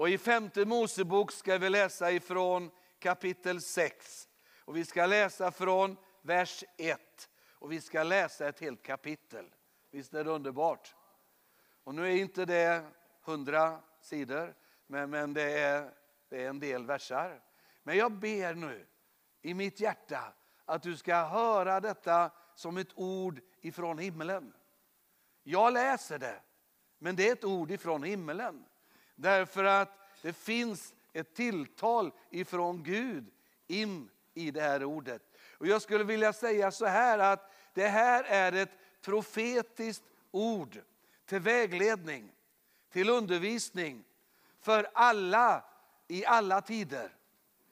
Och i femte Mosebok ska vi läsa ifrån kapitel 6. Och vi ska läsa från vers 1. Och vi ska läsa ett helt kapitel. Visst är det underbart? Och nu är inte det hundra sidor, men, men det, är, det är en del versar. Men jag ber nu i mitt hjärta att du ska höra detta som ett ord ifrån himlen. Jag läser det, men det är ett ord ifrån himlen. Därför att det finns ett tilltal ifrån Gud in i det här ordet. Och Jag skulle vilja säga så här att det här är ett profetiskt ord till vägledning, till undervisning för alla i alla tider,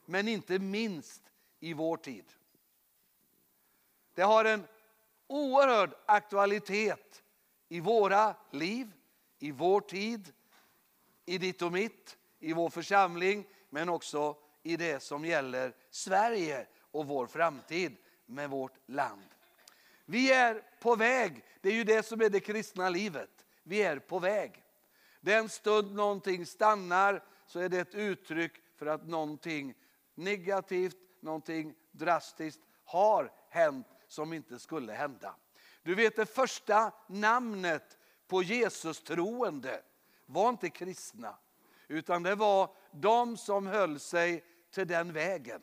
men inte minst i vår tid. Det har en oerhörd aktualitet i våra liv, i vår tid, i ditt och mitt, i vår församling, men också i det som gäller Sverige och vår framtid med vårt land. Vi är på väg, det är ju det som är det kristna livet. Vi är på väg. Den stund någonting stannar så är det ett uttryck för att någonting negativt, någonting drastiskt har hänt som inte skulle hända. Du vet det första namnet på Jesus troende var inte kristna. Utan det var de som höll sig till den vägen.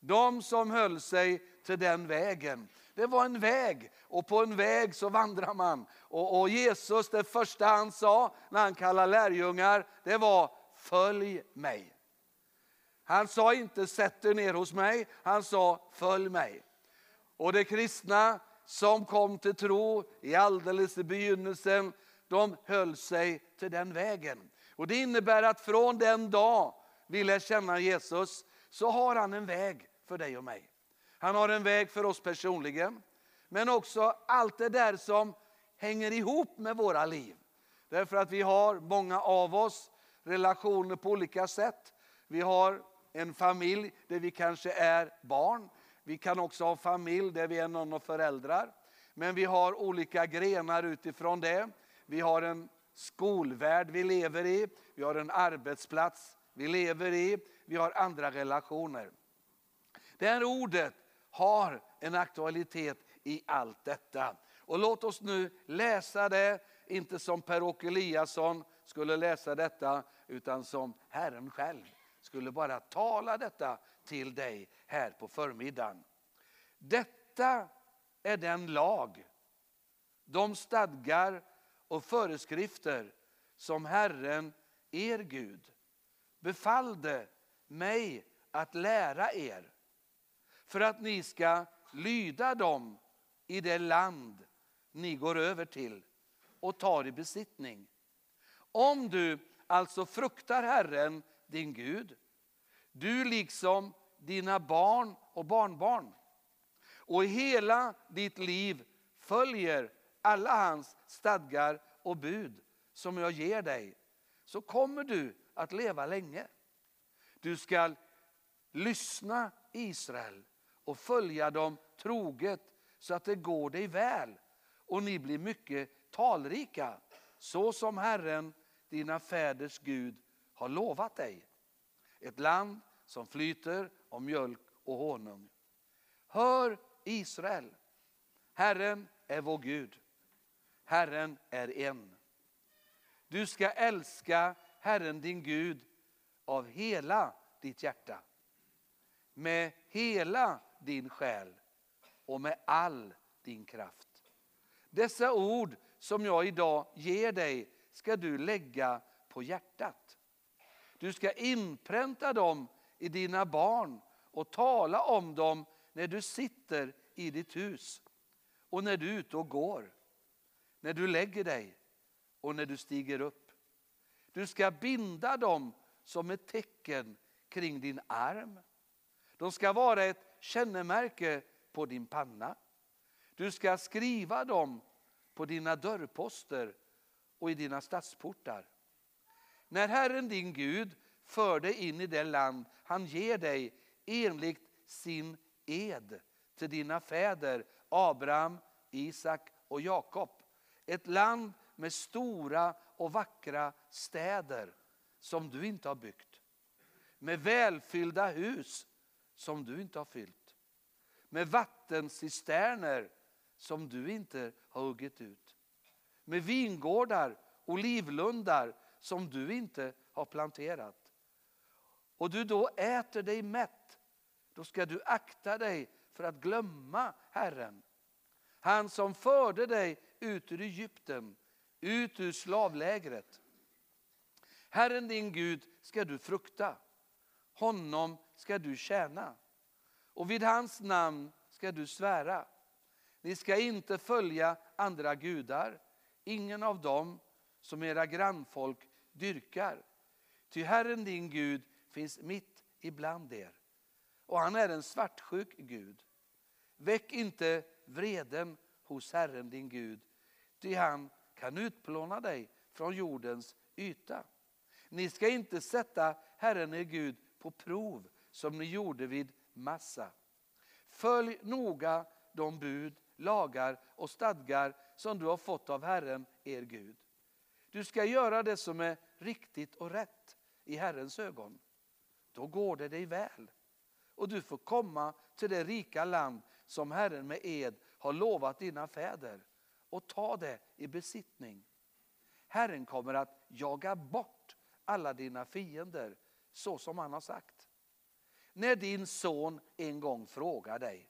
De som höll sig till den vägen. Det var en väg och på en väg så vandrar man. Och, och Jesus, det första han sa när han kallade lärjungar, det var följ mig. Han sa inte sätt er ner hos mig, han sa följ mig. Och de kristna som kom till tro i alldeles i begynnelsen, de höll sig till den vägen. Och Det innebär att från den dag vi lär känna Jesus så har han en väg för dig och mig. Han har en väg för oss personligen, men också allt det där som hänger ihop med våra liv. Därför att vi har, många av oss, relationer på olika sätt. Vi har en familj där vi kanske är barn. Vi kan också ha familj där vi är någon av föräldrar. Men vi har olika grenar utifrån det. Vi har en skolvärld vi lever i, vi har en arbetsplats vi lever i, vi har andra relationer. Det här ordet har en aktualitet i allt detta. Och låt oss nu läsa det, inte som Per-Åke Eliasson skulle läsa detta, utan som Herren själv skulle bara tala detta till dig här på förmiddagen. Detta är den lag, de stadgar och föreskrifter som Herren, er Gud, befallde mig att lära er för att ni ska lyda dem i det land ni går över till och tar i besittning. Om du alltså fruktar Herren, din Gud, du liksom dina barn och barnbarn och i hela ditt liv följer alla hans stadgar och bud som jag ger dig så kommer du att leva länge. Du skall lyssna Israel och följa dem troget så att det går dig väl och ni blir mycket talrika så som Herren, dina fäders Gud, har lovat dig. Ett land som flyter av mjölk och honung. Hör Israel, Herren är vår Gud. Herren är en. Du ska älska Herren din Gud av hela ditt hjärta, med hela din själ och med all din kraft. Dessa ord som jag idag ger dig ska du lägga på hjärtat. Du ska inpränta dem i dina barn och tala om dem när du sitter i ditt hus och när du är ute och går när du lägger dig och när du stiger upp. Du ska binda dem som ett tecken kring din arm. De ska vara ett kännemärke på din panna. Du ska skriva dem på dina dörrposter och i dina stadsportar. När Herren din Gud för dig in i det land han ger dig enligt sin ed till dina fäder Abraham, Isak och Jakob ett land med stora och vackra städer som du inte har byggt. Med välfyllda hus som du inte har fyllt. Med vattencisterner som du inte har huggit ut. Med vingårdar, olivlundar som du inte har planterat. Och du då äter dig mätt, då ska du akta dig för att glömma Herren. Han som förde dig ut ur Egypten, ut ur slavlägret. Herren din Gud ska du frukta, honom ska du tjäna och vid hans namn ska du svära. Ni ska inte följa andra gudar, ingen av dem som era grannfolk dyrkar. Ty Herren din Gud finns mitt ibland er och han är en svartsjuk Gud. Väck inte vreden hos Herren din Gud, ty han kan utplåna dig från jordens yta. Ni ska inte sätta Herren er Gud på prov som ni gjorde vid Massa. Följ noga de bud, lagar och stadgar som du har fått av Herren er Gud. Du ska göra det som är riktigt och rätt i Herrens ögon. Då går det dig väl och du får komma till det rika land som Herren med ed har lovat dina fäder och ta det i besittning. Herren kommer att jaga bort alla dina fiender så som han har sagt. När din son en gång frågar dig,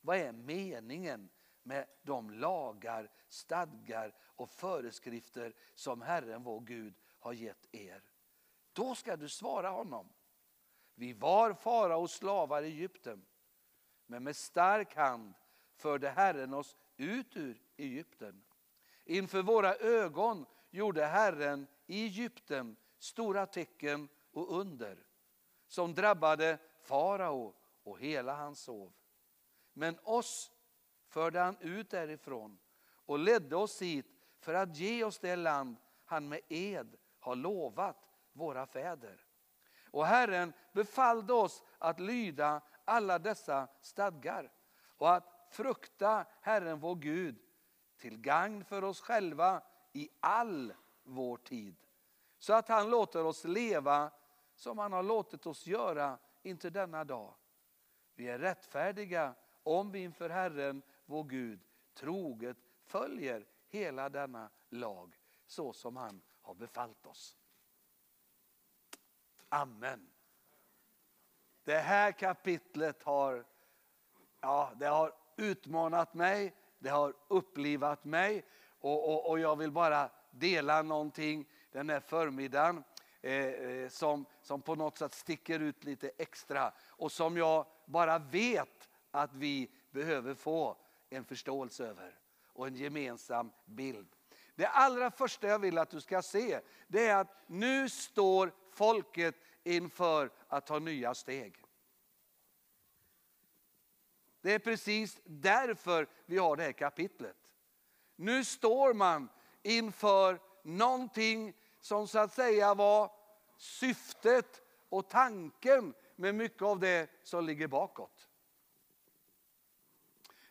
vad är meningen med de lagar, stadgar och föreskrifter som Herren vår Gud har gett er? Då ska du svara honom. Vi var faraos slavar i Egypten, men med stark hand förde Herren oss ut ur Egypten. Inför våra ögon gjorde Herren i Egypten stora tecken och under som drabbade farao och hela hans sov. Men oss förde han ut därifrån och ledde oss hit för att ge oss det land han med ed har lovat våra fäder. Och Herren befallde oss att lyda alla dessa stadgar och att frukta Herren vår Gud till gagn för oss själva i all vår tid. Så att han låter oss leva som han har låtit oss göra intill denna dag. Vi är rättfärdiga om vi inför Herren vår Gud troget följer hela denna lag så som han har befallt oss. Amen. Det här kapitlet har, ja, det har utmanat mig, det har upplivat mig och, och, och jag vill bara dela någonting den här förmiddagen eh, eh, som, som på något sätt sticker ut lite extra och som jag bara vet att vi behöver få en förståelse över och en gemensam bild. Det allra första jag vill att du ska se det är att nu står folket inför att ta nya steg. Det är precis därför vi har det här kapitlet. Nu står man inför någonting som så att säga var syftet och tanken med mycket av det som ligger bakåt.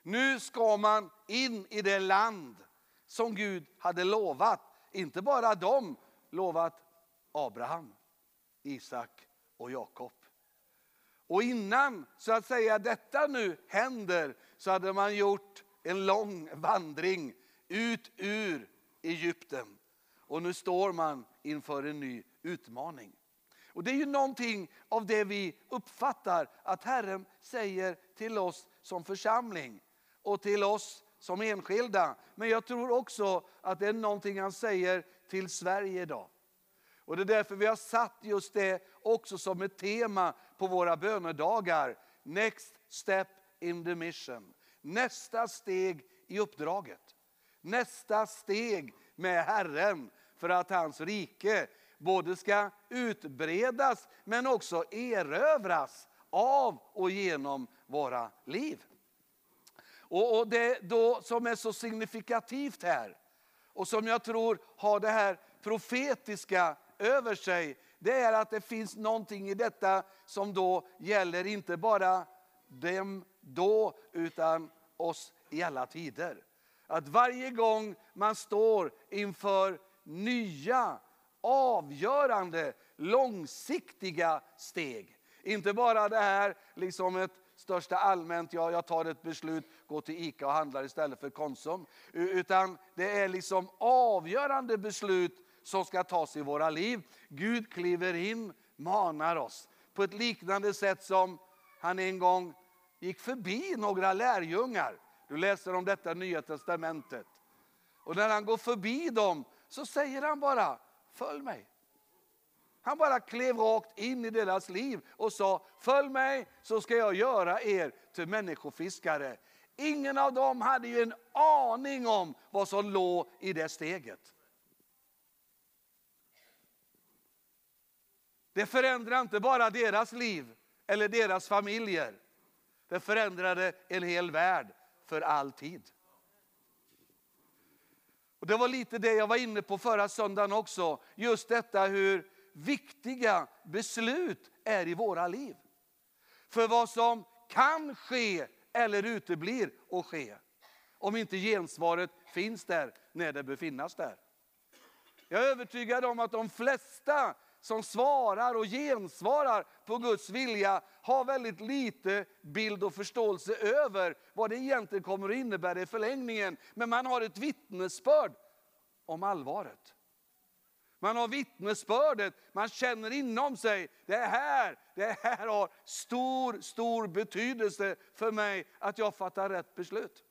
Nu ska man in i det land som Gud hade lovat. Inte bara dem, lovat Abraham, Isak och Jakob. Och innan så att säga detta nu händer så hade man gjort en lång vandring ut ur Egypten. Och nu står man inför en ny utmaning. Och det är ju någonting av det vi uppfattar att Herren säger till oss som församling och till oss som enskilda. Men jag tror också att det är någonting han säger till Sverige idag. Och det är därför vi har satt just det också som ett tema på våra bönedagar. Next step in the mission. Nästa steg i uppdraget. Nästa steg med Herren för att hans rike både ska utbredas men också erövras av och genom våra liv. Och, det då som är så signifikativt här och som jag tror har det här profetiska över sig, det är att det finns någonting i detta som då gäller inte bara dem då, utan oss i alla tider. Att varje gång man står inför nya, avgörande, långsiktiga steg. Inte bara det här liksom ett största allmänt, ja, jag tar ett beslut, går till ICA och handlar istället för Konsum. Utan det är liksom avgörande beslut som ska tas i våra liv. Gud kliver in, manar oss på ett liknande sätt som han en gång gick förbi några lärjungar. Du läser om detta i Nya Testamentet. Och när han går förbi dem så säger han bara, följ mig. Han bara klev rakt in i deras liv och sa, följ mig så ska jag göra er till människofiskare. Ingen av dem hade ju en aning om vad som låg i det steget. Det förändrade inte bara deras liv eller deras familjer. Det förändrade en hel värld för alltid. Och Det var lite det jag var inne på förra söndagen också. Just detta hur viktiga beslut är i våra liv. För vad som kan ske eller uteblir att ske. Om inte gensvaret finns där när det befinnas där. Jag är övertygad om att de flesta som svarar och gensvarar på Guds vilja har väldigt lite bild och förståelse över vad det egentligen kommer att innebära i förlängningen. Men man har ett vittnesbörd om allvaret. Man har vittnesbördet, man känner inom sig, det här, det här har stor, stor betydelse för mig att jag fattar rätt beslut.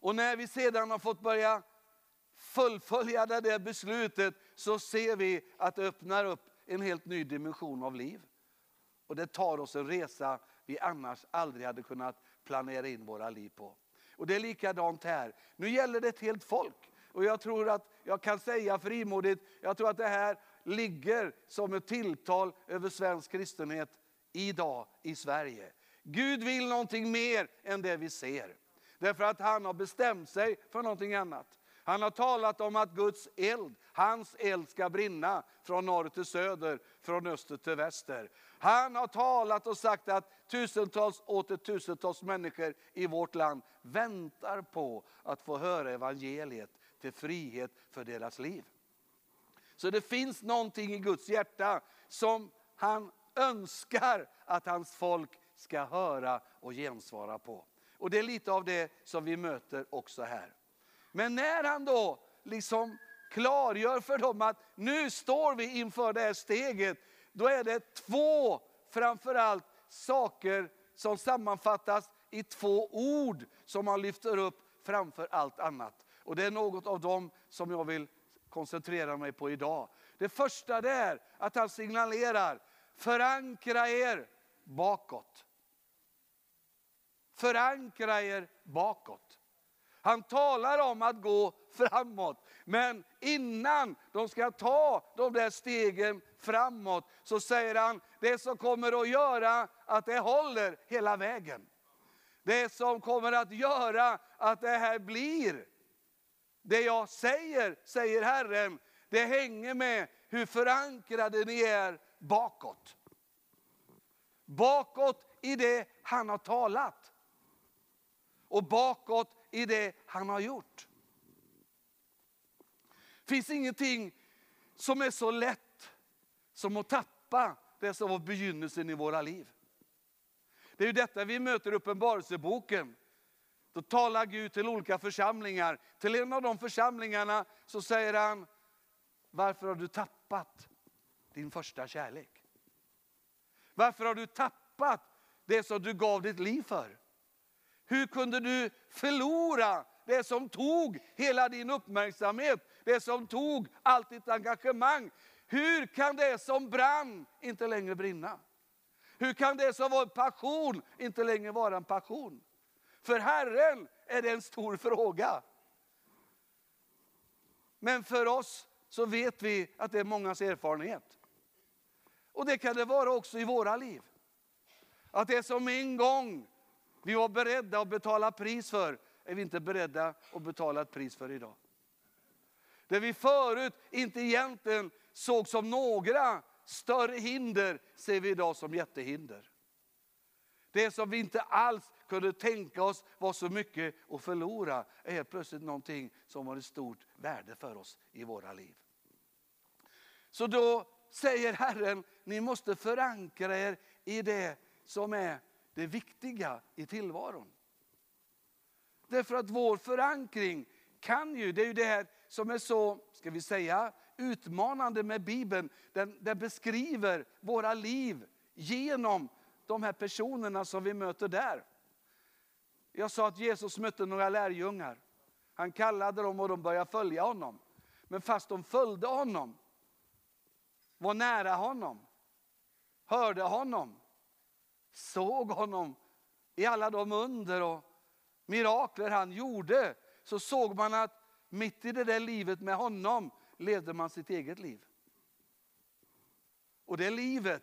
Och när vi sedan har fått börja fullfölja det där beslutet så ser vi att det öppnar upp en helt ny dimension av liv. Och det tar oss en resa vi annars aldrig hade kunnat planera in våra liv på. Och det är likadant här. Nu gäller det ett helt folk. Och jag tror att jag kan säga frimodigt, jag tror att det här ligger som ett tilltal över svensk kristenhet idag i Sverige. Gud vill någonting mer än det vi ser. Därför att han har bestämt sig för någonting annat. Han har talat om att Guds eld, hans eld ska brinna från norr till söder, från öster till väster. Han har talat och sagt att tusentals åter tusentals människor i vårt land väntar på att få höra evangeliet till frihet för deras liv. Så det finns någonting i Guds hjärta som han önskar att hans folk ska höra och gensvara på. Och det är lite av det som vi möter också här. Men när han då liksom klargör för dem att nu står vi inför det här steget, då är det två framförallt saker som sammanfattas i två ord som han lyfter upp framför allt annat. Och det är något av dem som jag vill koncentrera mig på idag. Det första det är att han signalerar, förankra er bakåt. Förankra er bakåt. Han talar om att gå framåt. Men innan de ska ta de där stegen framåt så säger han, det som kommer att göra att det håller hela vägen. Det som kommer att göra att det här blir det jag säger, säger Herren, det hänger med hur förankrade ni är bakåt. Bakåt i det han har talat. Och bakåt i det han har gjort. Det finns ingenting som är så lätt som att tappa det som var begynnelsen i våra liv. Det är ju detta vi möter i Uppenbarelseboken. Då talar Gud till olika församlingar. Till en av de församlingarna så säger han, varför har du tappat din första kärlek? Varför har du tappat det som du gav ditt liv för? Hur kunde du förlora det som tog hela din uppmärksamhet, det som tog allt ditt engagemang? Hur kan det som brann inte längre brinna? Hur kan det som var en passion inte längre vara en passion? För Herren är det en stor fråga. Men för oss så vet vi att det är mångas erfarenhet. Och det kan det vara också i våra liv. Att det som en gång vi var beredda att betala pris för, är vi inte beredda att betala ett pris för idag. Det vi förut inte egentligen såg som några större hinder, ser vi idag som jättehinder. Det som vi inte alls kunde tänka oss var så mycket att förlora, är helt plötsligt någonting som har ett stort värde för oss i våra liv. Så då säger Herren, ni måste förankra er i det som är det viktiga i tillvaron. Därför att vår förankring kan ju, det är ju det här som är så, ska vi säga, utmanande med Bibeln. Den, den beskriver våra liv genom de här personerna som vi möter där. Jag sa att Jesus mötte några lärjungar. Han kallade dem och de började följa honom. Men fast de följde honom, var nära honom, hörde honom, såg honom i alla de under och mirakler han gjorde, så såg man att mitt i det där livet med honom levde man sitt eget liv. Och det livet,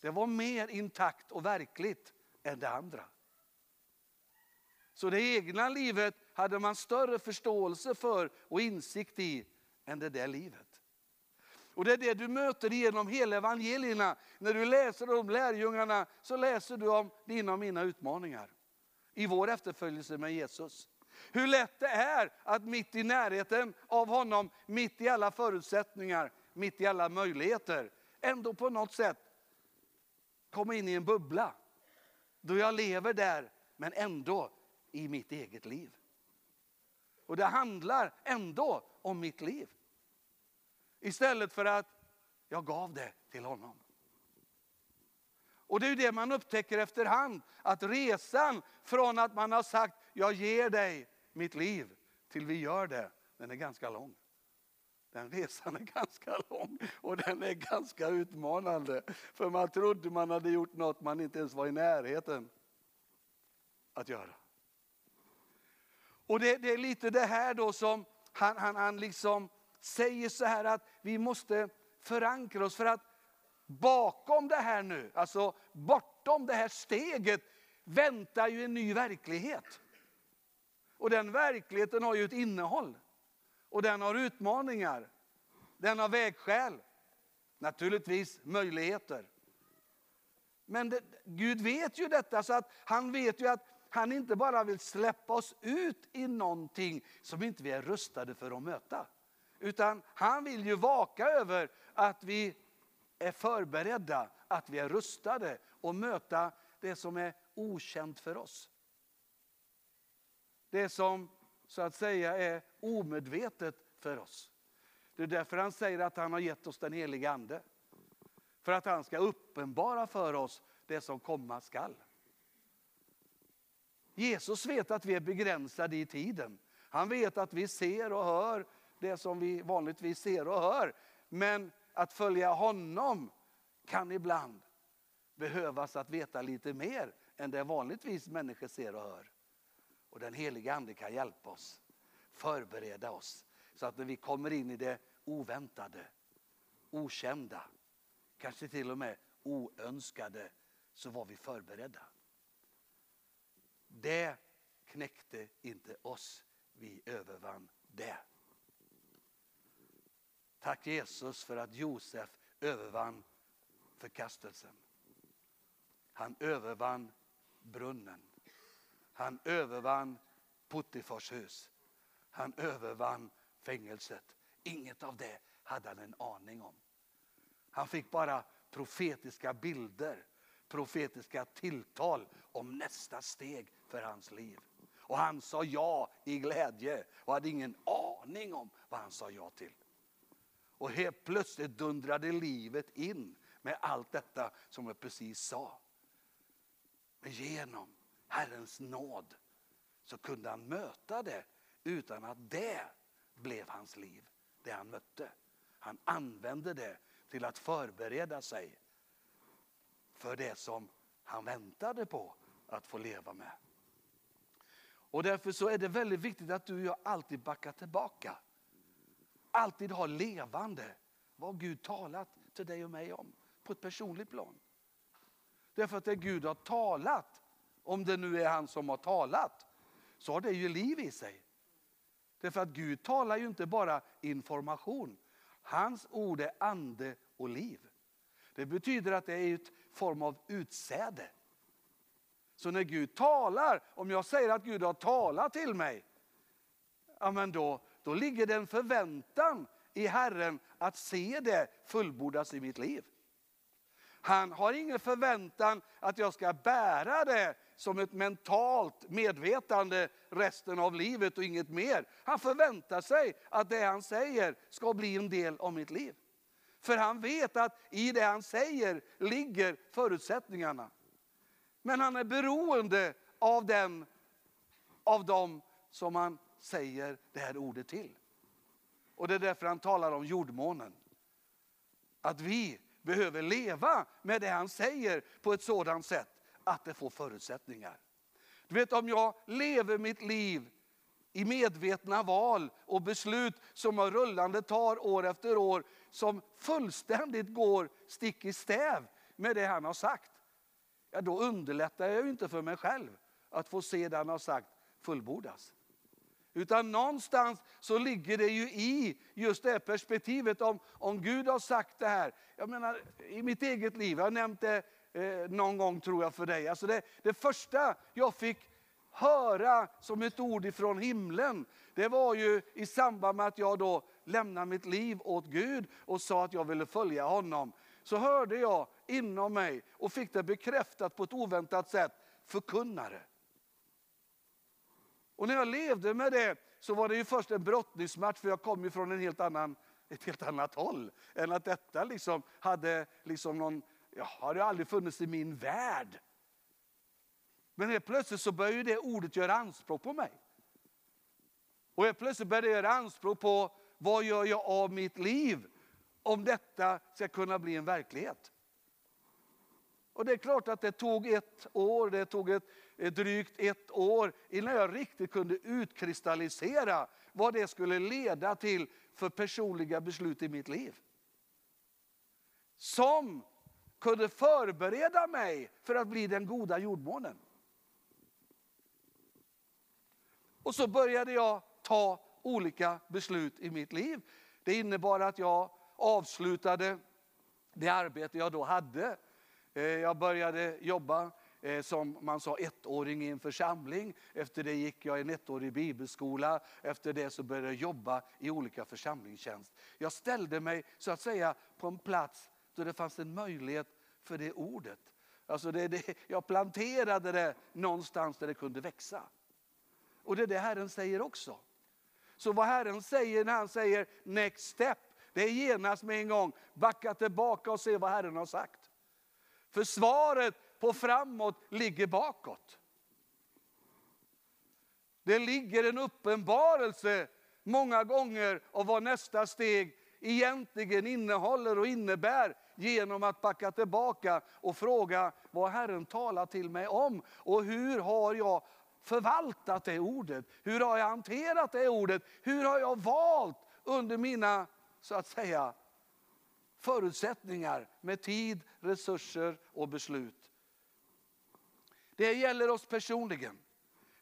det var mer intakt och verkligt än det andra. Så det egna livet hade man större förståelse för och insikt i än det där livet. Och det är det du möter genom hela evangelierna. När du läser om lärjungarna så läser du om dina och mina utmaningar i vår efterföljelse med Jesus. Hur lätt det är att mitt i närheten av honom, mitt i alla förutsättningar, mitt i alla möjligheter, ändå på något sätt komma in i en bubbla. Då jag lever där, men ändå i mitt eget liv. Och det handlar ändå om mitt liv. Istället för att jag gav det till honom. Och det är det man upptäcker efterhand. Att resan från att man har sagt jag ger dig mitt liv till vi gör det, den är ganska lång. Den resan är ganska lång och den är ganska utmanande. För man trodde man hade gjort något man inte ens var i närheten att göra. Och det, det är lite det här då som han, han, han liksom säger så här att vi måste förankra oss för att bakom det här nu, alltså bortom det här steget väntar ju en ny verklighet. Och den verkligheten har ju ett innehåll. Och den har utmaningar. Den har vägskäl. Naturligtvis möjligheter. Men det, Gud vet ju detta så att han vet ju att han inte bara vill släppa oss ut i någonting som inte vi är rustade för att möta. Utan han vill ju vaka över att vi är förberedda, att vi är rustade och möta det som är okänt för oss. Det som så att säga är omedvetet för oss. Det är därför han säger att han har gett oss den heliga ande. För att han ska uppenbara för oss det som komma skall. Jesus vet att vi är begränsade i tiden. Han vet att vi ser och hör det som vi vanligtvis ser och hör. Men att följa honom kan ibland behövas att veta lite mer än det vanligtvis människor ser och hör. Och den heliga ande kan hjälpa oss, förbereda oss. Så att när vi kommer in i det oväntade, okända, kanske till och med oönskade, så var vi förberedda. Det knäckte inte oss, vi övervann det. Tack Jesus för att Josef övervann förkastelsen. Han övervann brunnen. Han övervann Puttifars hus. Han övervann fängelset. Inget av det hade han en aning om. Han fick bara profetiska bilder, profetiska tilltal om nästa steg för hans liv. Och han sa ja i glädje och hade ingen aning om vad han sa ja till. Och helt plötsligt dundrade livet in med allt detta som jag precis sa. Men genom Herrens nåd så kunde han möta det utan att det blev hans liv, det han mötte. Han använde det till att förbereda sig för det som han väntade på att få leva med. Och därför så är det väldigt viktigt att du och jag alltid backar tillbaka. Alltid ha levande vad Gud talat till dig och mig om på ett personligt plan. Därför att det Gud har talat, om det nu är han som har talat, så har det ju liv i sig. Därför att Gud talar ju inte bara information. Hans ord är ande och liv. Det betyder att det är en form av utsäde. Så när Gud talar, om jag säger att Gud har talat till mig, ja men då, då ligger det en förväntan i Herren att se det fullbordas i mitt liv. Han har ingen förväntan att jag ska bära det som ett mentalt medvetande resten av livet och inget mer. Han förväntar sig att det han säger ska bli en del av mitt liv. För han vet att i det han säger ligger förutsättningarna. Men han är beroende av, den, av dem som han säger det här ordet till. Och det är därför han talar om jordmånen. Att vi behöver leva med det han säger på ett sådant sätt att det får förutsättningar. Du vet om jag lever mitt liv i medvetna val och beslut som jag rullande tar år efter år, som fullständigt går stick i stäv med det han har sagt. Ja, då underlättar jag ju inte för mig själv att få se det han har sagt fullbordas. Utan någonstans så ligger det ju i just det perspektivet om, om Gud har sagt det här. Jag menar i mitt eget liv, jag har nämnt det eh, någon gång tror jag för dig. Alltså det, det första jag fick höra som ett ord ifrån himlen, det var ju i samband med att jag då lämnade mitt liv åt Gud och sa att jag ville följa honom. Så hörde jag inom mig och fick det bekräftat på ett oväntat sätt, förkunnare. Och när jag levde med det så var det ju först en brottningsmatch för jag kom ju från en helt annan, ett helt annat håll. Än att detta liksom hade liksom någon, ja, hade aldrig funnits i min värld. Men helt plötsligt så började det ordet göra anspråk på mig. Och helt plötsligt började det göra anspråk på vad gör jag av mitt liv om detta ska kunna bli en verklighet. Och det är klart att det tog ett år, det tog ett, ett Eh, drygt ett år innan jag riktigt kunde utkristallisera vad det skulle leda till för personliga beslut i mitt liv. Som kunde förbereda mig för att bli den goda jordmånen. Och så började jag ta olika beslut i mitt liv. Det innebar att jag avslutade det arbete jag då hade. Eh, jag började jobba Eh, som man sa ettåring i en församling. Efter det gick jag en ettårig bibelskola. Efter det så började jag jobba i olika församlingstjänst. Jag ställde mig så att säga på en plats då det fanns en möjlighet för det ordet. Alltså det, det, jag planterade det någonstans där det kunde växa. Och det är det Herren säger också. Så vad Herren säger när han säger next step, det är genast med en gång backa tillbaka och se vad Herren har sagt. För svaret på framåt ligger bakåt. Det ligger en uppenbarelse många gånger av vad nästa steg egentligen innehåller och innebär genom att backa tillbaka och fråga vad Herren talar till mig om och hur har jag förvaltat det ordet? Hur har jag hanterat det ordet? Hur har jag valt under mina, så att säga, förutsättningar med tid, resurser och beslut? Det gäller oss personligen.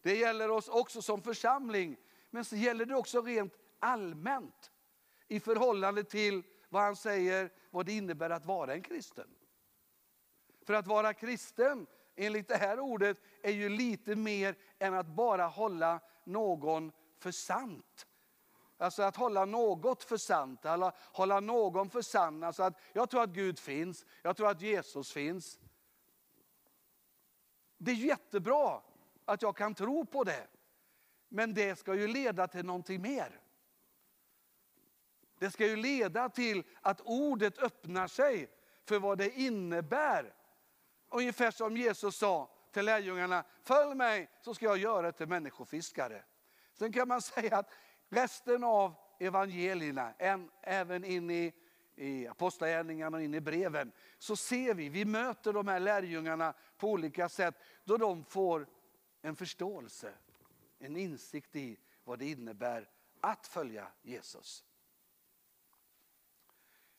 Det gäller oss också som församling. Men så gäller det också rent allmänt i förhållande till vad han säger, vad det innebär att vara en kristen. För att vara kristen enligt det här ordet är ju lite mer än att bara hålla någon för sant. Alltså att hålla något för sant, eller hålla någon för sann. Alltså att jag tror att Gud finns, jag tror att Jesus finns. Det är jättebra att jag kan tro på det. Men det ska ju leda till någonting mer. Det ska ju leda till att ordet öppnar sig för vad det innebär Ungefär som Jesus sa till lärjungarna, följ mig så ska jag göra till människofiskare. Sen kan man säga att resten av evangelierna, även in i, i apostlagärningarna och in i breven, så ser vi, vi möter de här lärjungarna på olika sätt då de får en förståelse, en insikt i vad det innebär att följa Jesus.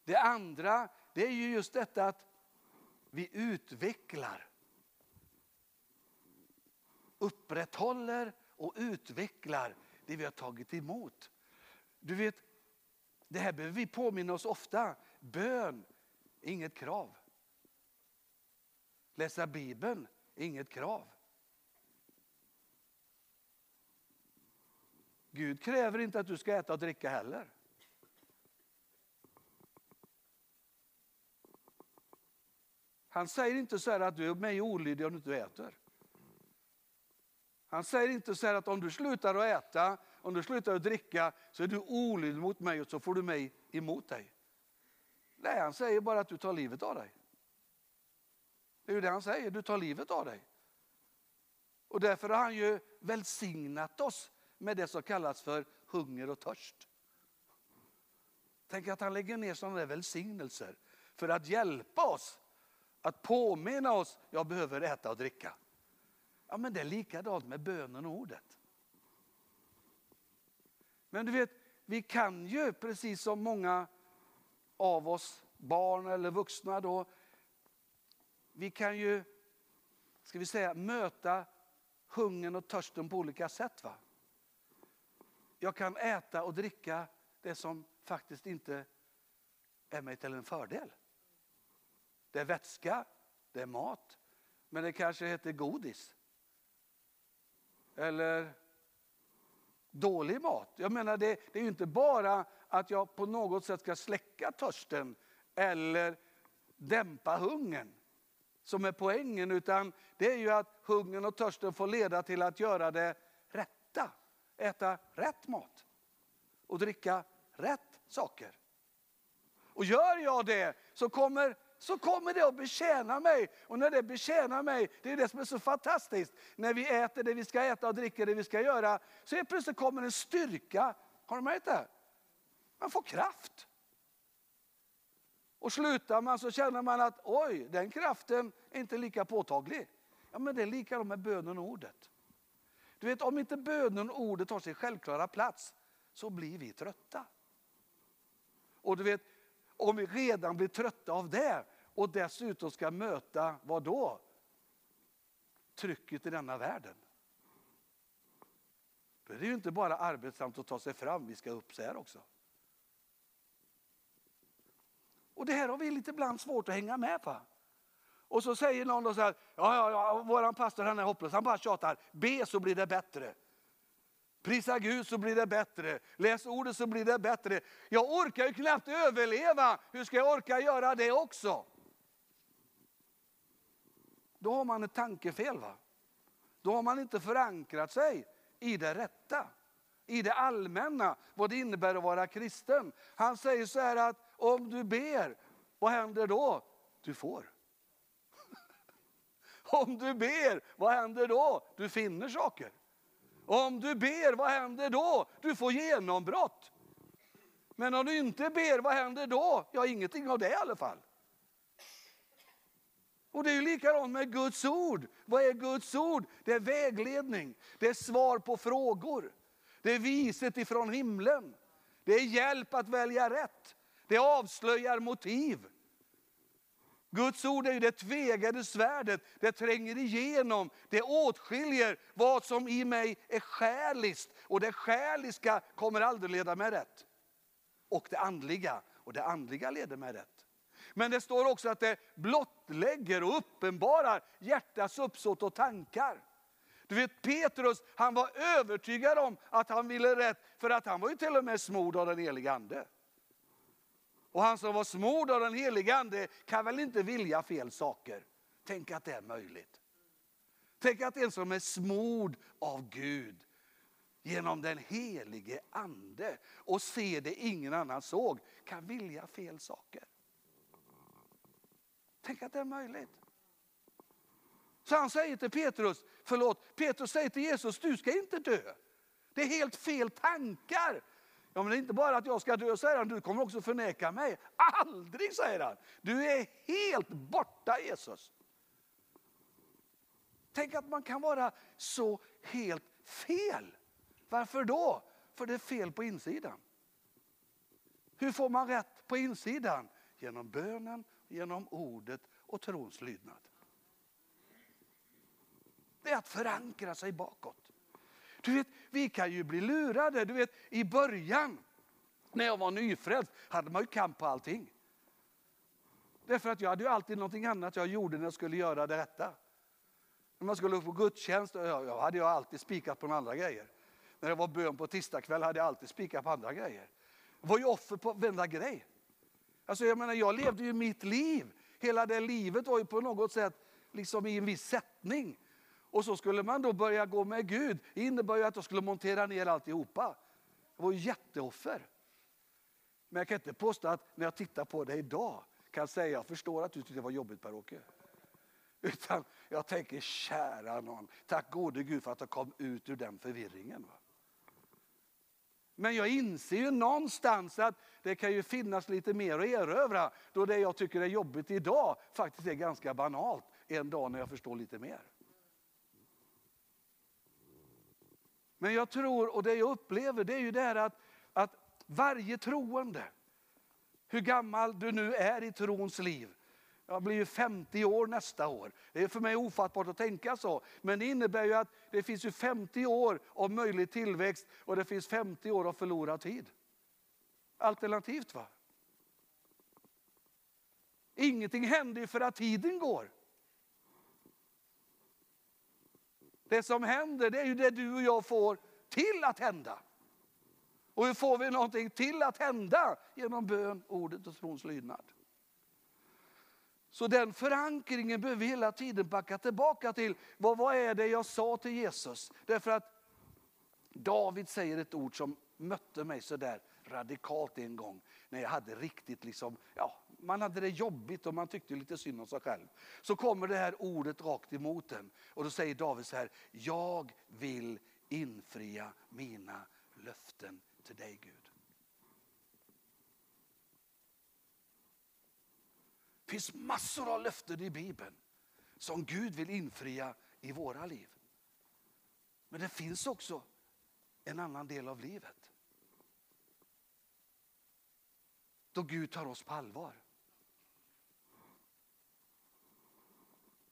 Det andra, det är ju just detta att vi utvecklar, upprätthåller och utvecklar det vi har tagit emot. Du vet, det här behöver vi påminna oss ofta. Bön, inget krav. Läsa Bibeln, inget krav. Gud kräver inte att du ska äta och dricka heller. Han säger inte så att du är mig olydig om du inte äter. Han säger inte så att om du slutar att äta om du slutar att dricka så är du olydig mot mig och så får du mig emot dig. Nej, han säger bara att du tar livet av dig. Det är ju det han säger, du tar livet av dig. Och därför har han ju välsignat oss med det som kallas för hunger och törst. Tänk att han lägger ner sådana där välsignelser för att hjälpa oss, att påminna oss, jag behöver äta och dricka. Ja, men det är likadant med bönen och ordet. Men du vet, vi kan ju precis som många av oss, barn eller vuxna då, vi kan ju, ska vi säga, möta hungern och törsten på olika sätt. Va? Jag kan äta och dricka det som faktiskt inte är mig till en fördel. Det är vätska, det är mat, men det kanske heter godis. Eller dålig mat. Jag menar det, det är ju inte bara att jag på något sätt ska släcka törsten eller dämpa hungern som är poängen, utan det är ju att hungern och törsten får leda till att göra det rätta. Äta rätt mat och dricka rätt saker. Och gör jag det så kommer, så kommer det att betjäna mig. Och när det betjänar mig, det är det som är så fantastiskt. När vi äter det vi ska äta och dricker det vi ska göra, så är plötsligt kommer en styrka. Har du märkt det? Man får kraft. Och slutar man så känner man att oj, den kraften är inte lika påtaglig. Ja, men det är likadant med bönen och ordet. Du vet, om inte bönen och ordet har sin självklara plats så blir vi trötta. Och du vet, om vi redan blir trötta av det och dessutom ska möta vad då? Trycket i denna världen. Då är det ju inte bara arbetsamt att ta sig fram, vi ska upp så här också. Och det här har vi lite ibland svårt att hänga med på. Och så säger någon då så här, ja, ja, ja, våran pastor han är hopplös, han bara tjatar, be så blir det bättre. Prisa Gud så blir det bättre, läs ordet så blir det bättre. Jag orkar ju knappt överleva, hur ska jag orka göra det också? Då har man ett tankefel. va? Då har man inte förankrat sig i det rätta i det allmänna vad det innebär att vara kristen. Han säger så här att om du ber, vad händer då? Du får. Om du ber, vad händer då? Du finner saker. Om du ber, vad händer då? Du får genombrott. Men om du inte ber, vad händer då? Ja, ingenting av det i alla fall. Och det är ju likadant med Guds ord. Vad är Guds ord? Det är vägledning, det är svar på frågor. Det är viset ifrån himlen. Det är hjälp att välja rätt. Det avslöjar motiv. Guds ord är ju det tvegade svärdet. Det tränger igenom, det åtskiljer vad som i mig är själiskt. Och det själiska kommer aldrig leda mig rätt. Och det andliga, och det andliga leder mig rätt. Men det står också att det blottlägger och uppenbarar hjärtats uppsåt och tankar. Du vet Petrus, han var övertygad om att han ville rätt, för att han var ju till och med smord av den helige ande. Och han som var smord av den helige ande kan väl inte vilja fel saker. Tänk att det är möjligt. Tänk att en som är smord av Gud genom den helige ande och ser det ingen annan såg kan vilja fel saker. Tänk att det är möjligt. Så han säger till Petrus, förlåt, Petrus säger till Jesus, du ska inte dö. Det är helt fel tankar. Ja, men det är inte bara att jag ska dö, säger han, du kommer också förneka mig. Aldrig, säger han. Du är helt borta Jesus. Tänk att man kan vara så helt fel. Varför då? För det är fel på insidan. Hur får man rätt på insidan? Genom bönen, genom ordet och trons lydnad det är att förankra sig bakåt. Du vet, vi kan ju bli lurade. Du vet, I början, när jag var nyfrälst, hade man ju kamp på allting. Därför att jag hade ju alltid någonting annat jag gjorde när jag skulle göra det rätta. När man skulle på gudstjänst, jag hade jag alltid spikat på andra grejer. När det var bön på tisdagkväll hade jag alltid spikat på andra grejer. Jag var ju offer på varenda grej. Alltså jag menar, jag levde ju mitt liv Hela det livet var ju på något sätt liksom i en viss sättning. Och så skulle man då börja gå med Gud. Det innebär ju att jag skulle montera ner alltihopa. Det var ju jätteoffer. Men jag kan inte påstå att när jag tittar på det idag kan jag säga jag förstår att du tyckte det var jobbigt Per-Åke. Utan jag tänker kära någon, tack gode Gud för att jag kom ut ur den förvirringen. Va? Men jag inser ju någonstans att det kan ju finnas lite mer att erövra då det jag tycker är jobbigt idag faktiskt är ganska banalt en dag när jag förstår lite mer. Men jag tror, och det jag upplever, det är ju det här att, att varje troende, hur gammal du nu är i trons liv, jag blir ju 50 år nästa år. Det är för mig ofattbart att tänka så. Men det innebär ju att det finns ju 50 år av möjlig tillväxt och det finns 50 år av förlorad tid. Alternativt va? Ingenting händer ju för att tiden går. Det som händer det är ju det du och jag får till att hända. Och hur får vi någonting till att hända? Genom bön, ordet och trons lydnad. Så den förankringen behöver vi hela tiden backa tillbaka till. Vad, vad är det jag sa till Jesus? Därför att David säger ett ord som mötte mig så där radikalt en gång. När jag hade riktigt liksom, ja, man hade det jobbigt och man tyckte lite synd om sig själv. Så kommer det här ordet rakt emot en. Och då säger David så här, jag vill infria mina löften till dig Gud. Det finns massor av löften i Bibeln som Gud vill infria i våra liv. Men det finns också en annan del av livet. Då Gud tar oss på allvar.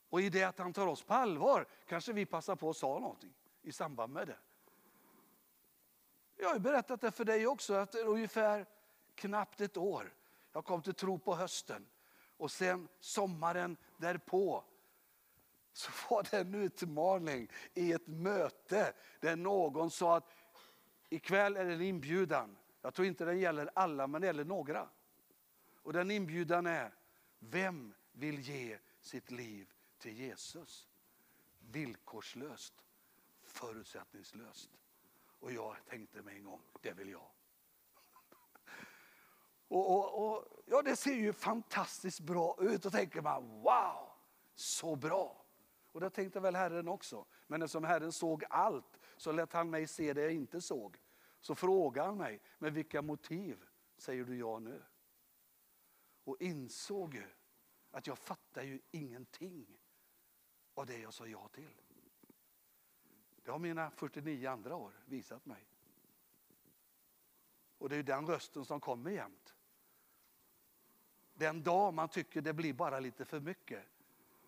Och i det att han tar oss på allvar kanske vi passar på att säga någonting i samband med det. Jag har berättat det för dig också att ungefär knappt ett år. Jag kom till tro på hösten. Och sen sommaren därpå så var det en utmaning i ett möte där någon sa att ikväll är det en inbjudan. Jag tror inte den gäller alla men det gäller några. Och den inbjudan är, vem vill ge sitt liv till Jesus? Villkorslöst, förutsättningslöst. Och jag tänkte mig en gång, det vill jag. Och, och, och, ja, det ser ju fantastiskt bra ut och tänker man wow, så bra. Och det tänkte väl Herren också. Men eftersom Herren såg allt så lät han mig se det jag inte såg. Så frågade han mig, med vilka motiv säger du ja nu? Och insåg ju att jag fattar ju ingenting av det jag sa ja till. Det har mina 49 andra år visat mig. Och det är den rösten som kommer jämt. Den dag man tycker det blir bara lite för mycket,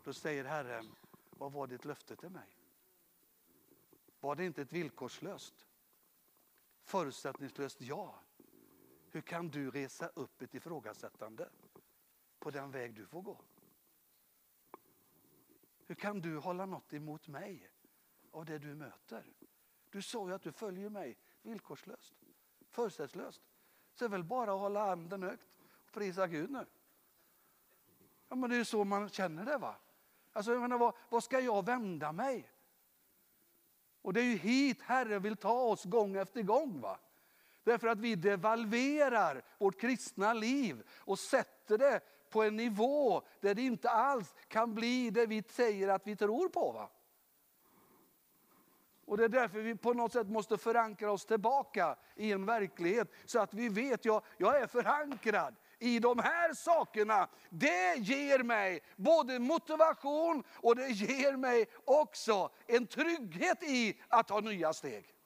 då säger Herren, vad var ditt löfte till mig? Var det inte ett villkorslöst, förutsättningslöst ja? Hur kan du resa upp ett ifrågasättande på den väg du får gå? Hur kan du hålla något emot mig av det du möter? Du sa ju att du följer mig villkorslöst, förutsättningslöst. Så det är väl bara att hålla anden högt och prisa Gud nu. Ja, men det är ju så man känner det. va? Alltså, jag menar, vad, vad ska jag vända mig? Och det är ju hit Herren vill ta oss gång efter gång. va? Därför att vi devalverar vårt kristna liv och sätter det på en nivå där det inte alls kan bli det vi säger att vi tror på. Va? Och Det är därför vi på något sätt måste förankra oss tillbaka i en verklighet så att vi vet, jag, jag är förankrad i de här sakerna, det ger mig både motivation och det ger mig också en trygghet i att ta nya steg.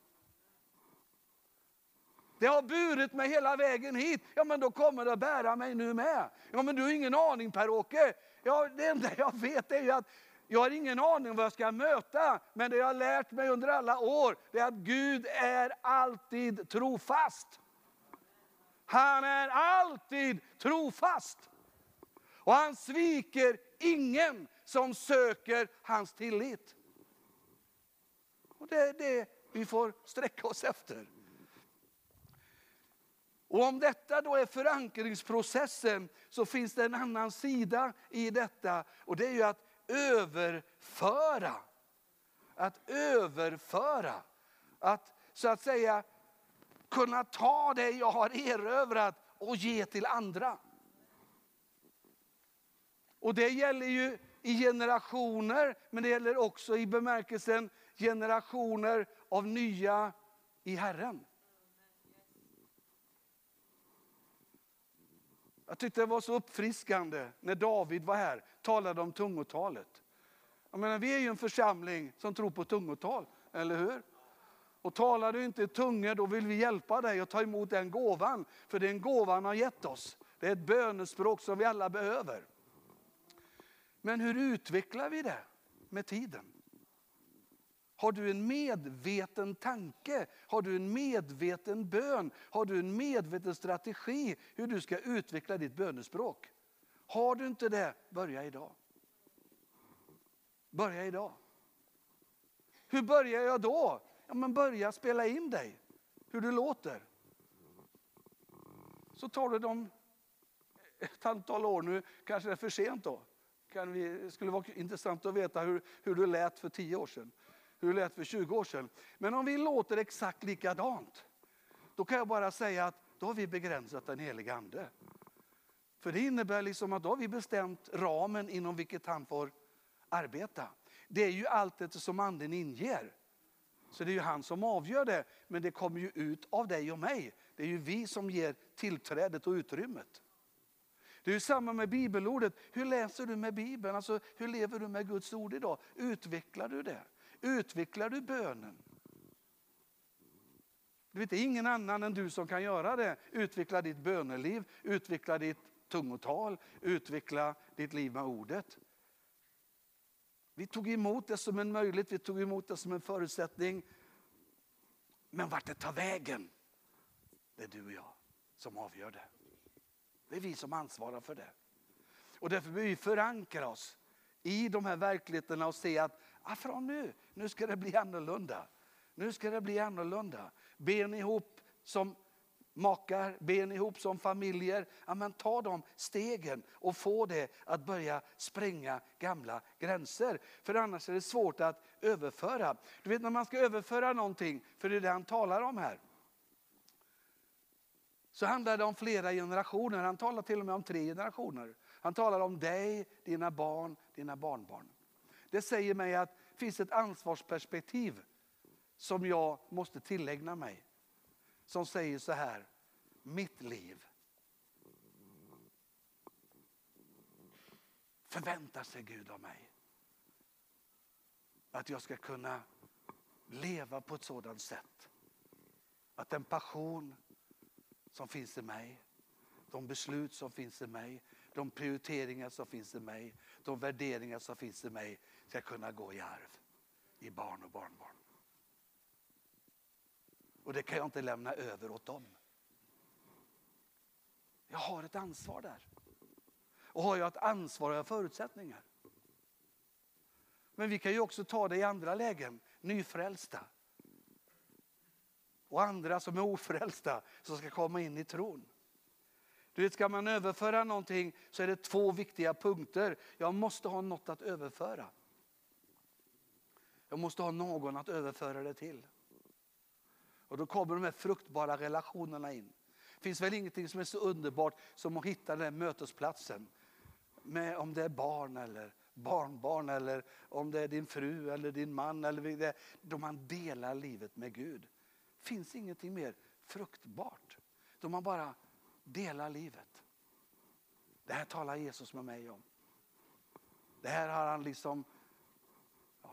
Det har burit mig hela vägen hit. Ja, men då kommer det att bära mig nu med. Ja, men du har ingen aning Per-Åke. Ja, det enda jag vet är ju att jag har ingen aning vad jag ska möta. Men det jag har lärt mig under alla år, det är att Gud är alltid trofast. Han är alltid trofast. Och han sviker ingen som söker hans tillit. Och det är det vi får sträcka oss efter. Och om detta då är förankringsprocessen så finns det en annan sida i detta och det är ju att överföra. Att överföra. Att så att säga kunna ta det jag har erövrat och ge till andra. Och det gäller ju i generationer, men det gäller också i bemärkelsen generationer av nya i Herren. Jag tyckte det var så uppfriskande när David var här talade om tungotalet. Jag menar, vi är ju en församling som tror på tungotal, eller hur? Och talar du inte i tungor då vill vi hjälpa dig att ta emot den gåvan. För det är en gåva han har gett oss. Det är ett bönespråk som vi alla behöver. Men hur utvecklar vi det med tiden? Har du en medveten tanke? Har du en medveten bön? Har du en medveten strategi hur du ska utveckla ditt bönespråk? Har du inte det, börja idag. Börja idag. Hur börjar jag då? Ja, men börja spela in dig, hur du låter. Så tar du dem ett antal år, nu kanske det är för sent då. Kan vi, det skulle vara intressant att veta hur, hur du lät för tio år sedan, hur det lät för 20 år sedan. Men om vi låter exakt likadant, då kan jag bara säga att då har vi begränsat den heliga ande. För det innebär liksom att då har vi bestämt ramen inom vilket han får arbeta. Det är ju allt eftersom anden inger. Så det är ju han som avgör det, men det kommer ju ut av dig och mig. Det är ju vi som ger tillträdet och utrymmet. Det är ju samma med bibelordet. Hur läser du med Bibeln? Alltså, hur lever du med Guds ord idag? Utvecklar du det? Utvecklar du bönen? Du vet, det är ingen annan än du som kan göra det. Utveckla ditt böneliv, utveckla ditt tungotal, utveckla ditt liv med ordet. Vi tog emot det som en möjlighet, vi tog emot det som en förutsättning. Men vart det tar vägen, det är du och jag som avgör det. Det är vi som ansvarar för det. Och därför behöver vi förankra oss i de här verkligheterna och se att från nu, nu ska det bli annorlunda. Nu ska det bli annorlunda. Ben ihop som makar, ben ihop som familjer. Ja, men ta de stegen och få det att börja spränga gamla gränser. För annars är det svårt att överföra. Du vet när man ska överföra någonting, för det är det han talar om här. Så handlar det om flera generationer. Han talar till och med om tre generationer. Han talar om dig, dina barn, dina barnbarn. Det säger mig att det finns ett ansvarsperspektiv som jag måste tillägna mig som säger så här, mitt liv förväntar sig Gud av mig. Att jag ska kunna leva på ett sådant sätt att den passion som finns i mig, de beslut som finns i mig, de prioriteringar som finns i mig, de värderingar som finns i mig ska kunna gå i arv i barn och barnbarn. Och det kan jag inte lämna över åt dem. Jag har ett ansvar där. Och har jag ett ansvar har jag förutsättningar. Men vi kan ju också ta det i andra lägen, nyfrälsta. Och andra som är ofrälsta som ska komma in i tron. Du vet, ska man överföra någonting så är det två viktiga punkter. Jag måste ha något att överföra. Jag måste ha någon att överföra det till. Och då kommer de här fruktbara relationerna in. Det finns väl ingenting som är så underbart som att hitta den här mötesplatsen. Med, om det är barn eller barnbarn eller om det är din fru eller din man. Eller det, då man delar livet med Gud. Det finns ingenting mer fruktbart. Då man bara delar livet. Det här talar Jesus med mig om. Det här har han liksom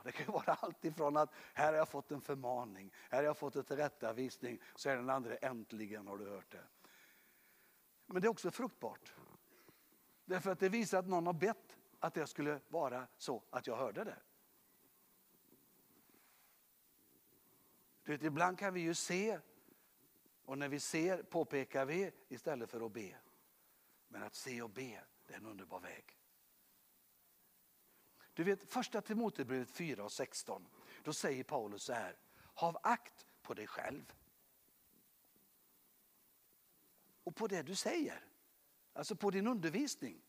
det kan vara allt ifrån att här har jag fått en förmaning, här har jag fått ett tillrättavisning, så är den andra äntligen har du hört det. Men det är också fruktbart. Därför att det visar att någon har bett att det skulle vara så att jag hörde det. Du vet, ibland kan vi ju se och när vi ser påpekar vi istället för att be. Men att se och be, det är en underbar väg. Du vet första Timoteusbrevet 4 och 16. Då säger Paulus så här. Hav akt på dig själv. och på det du säger. Alltså på din undervisning.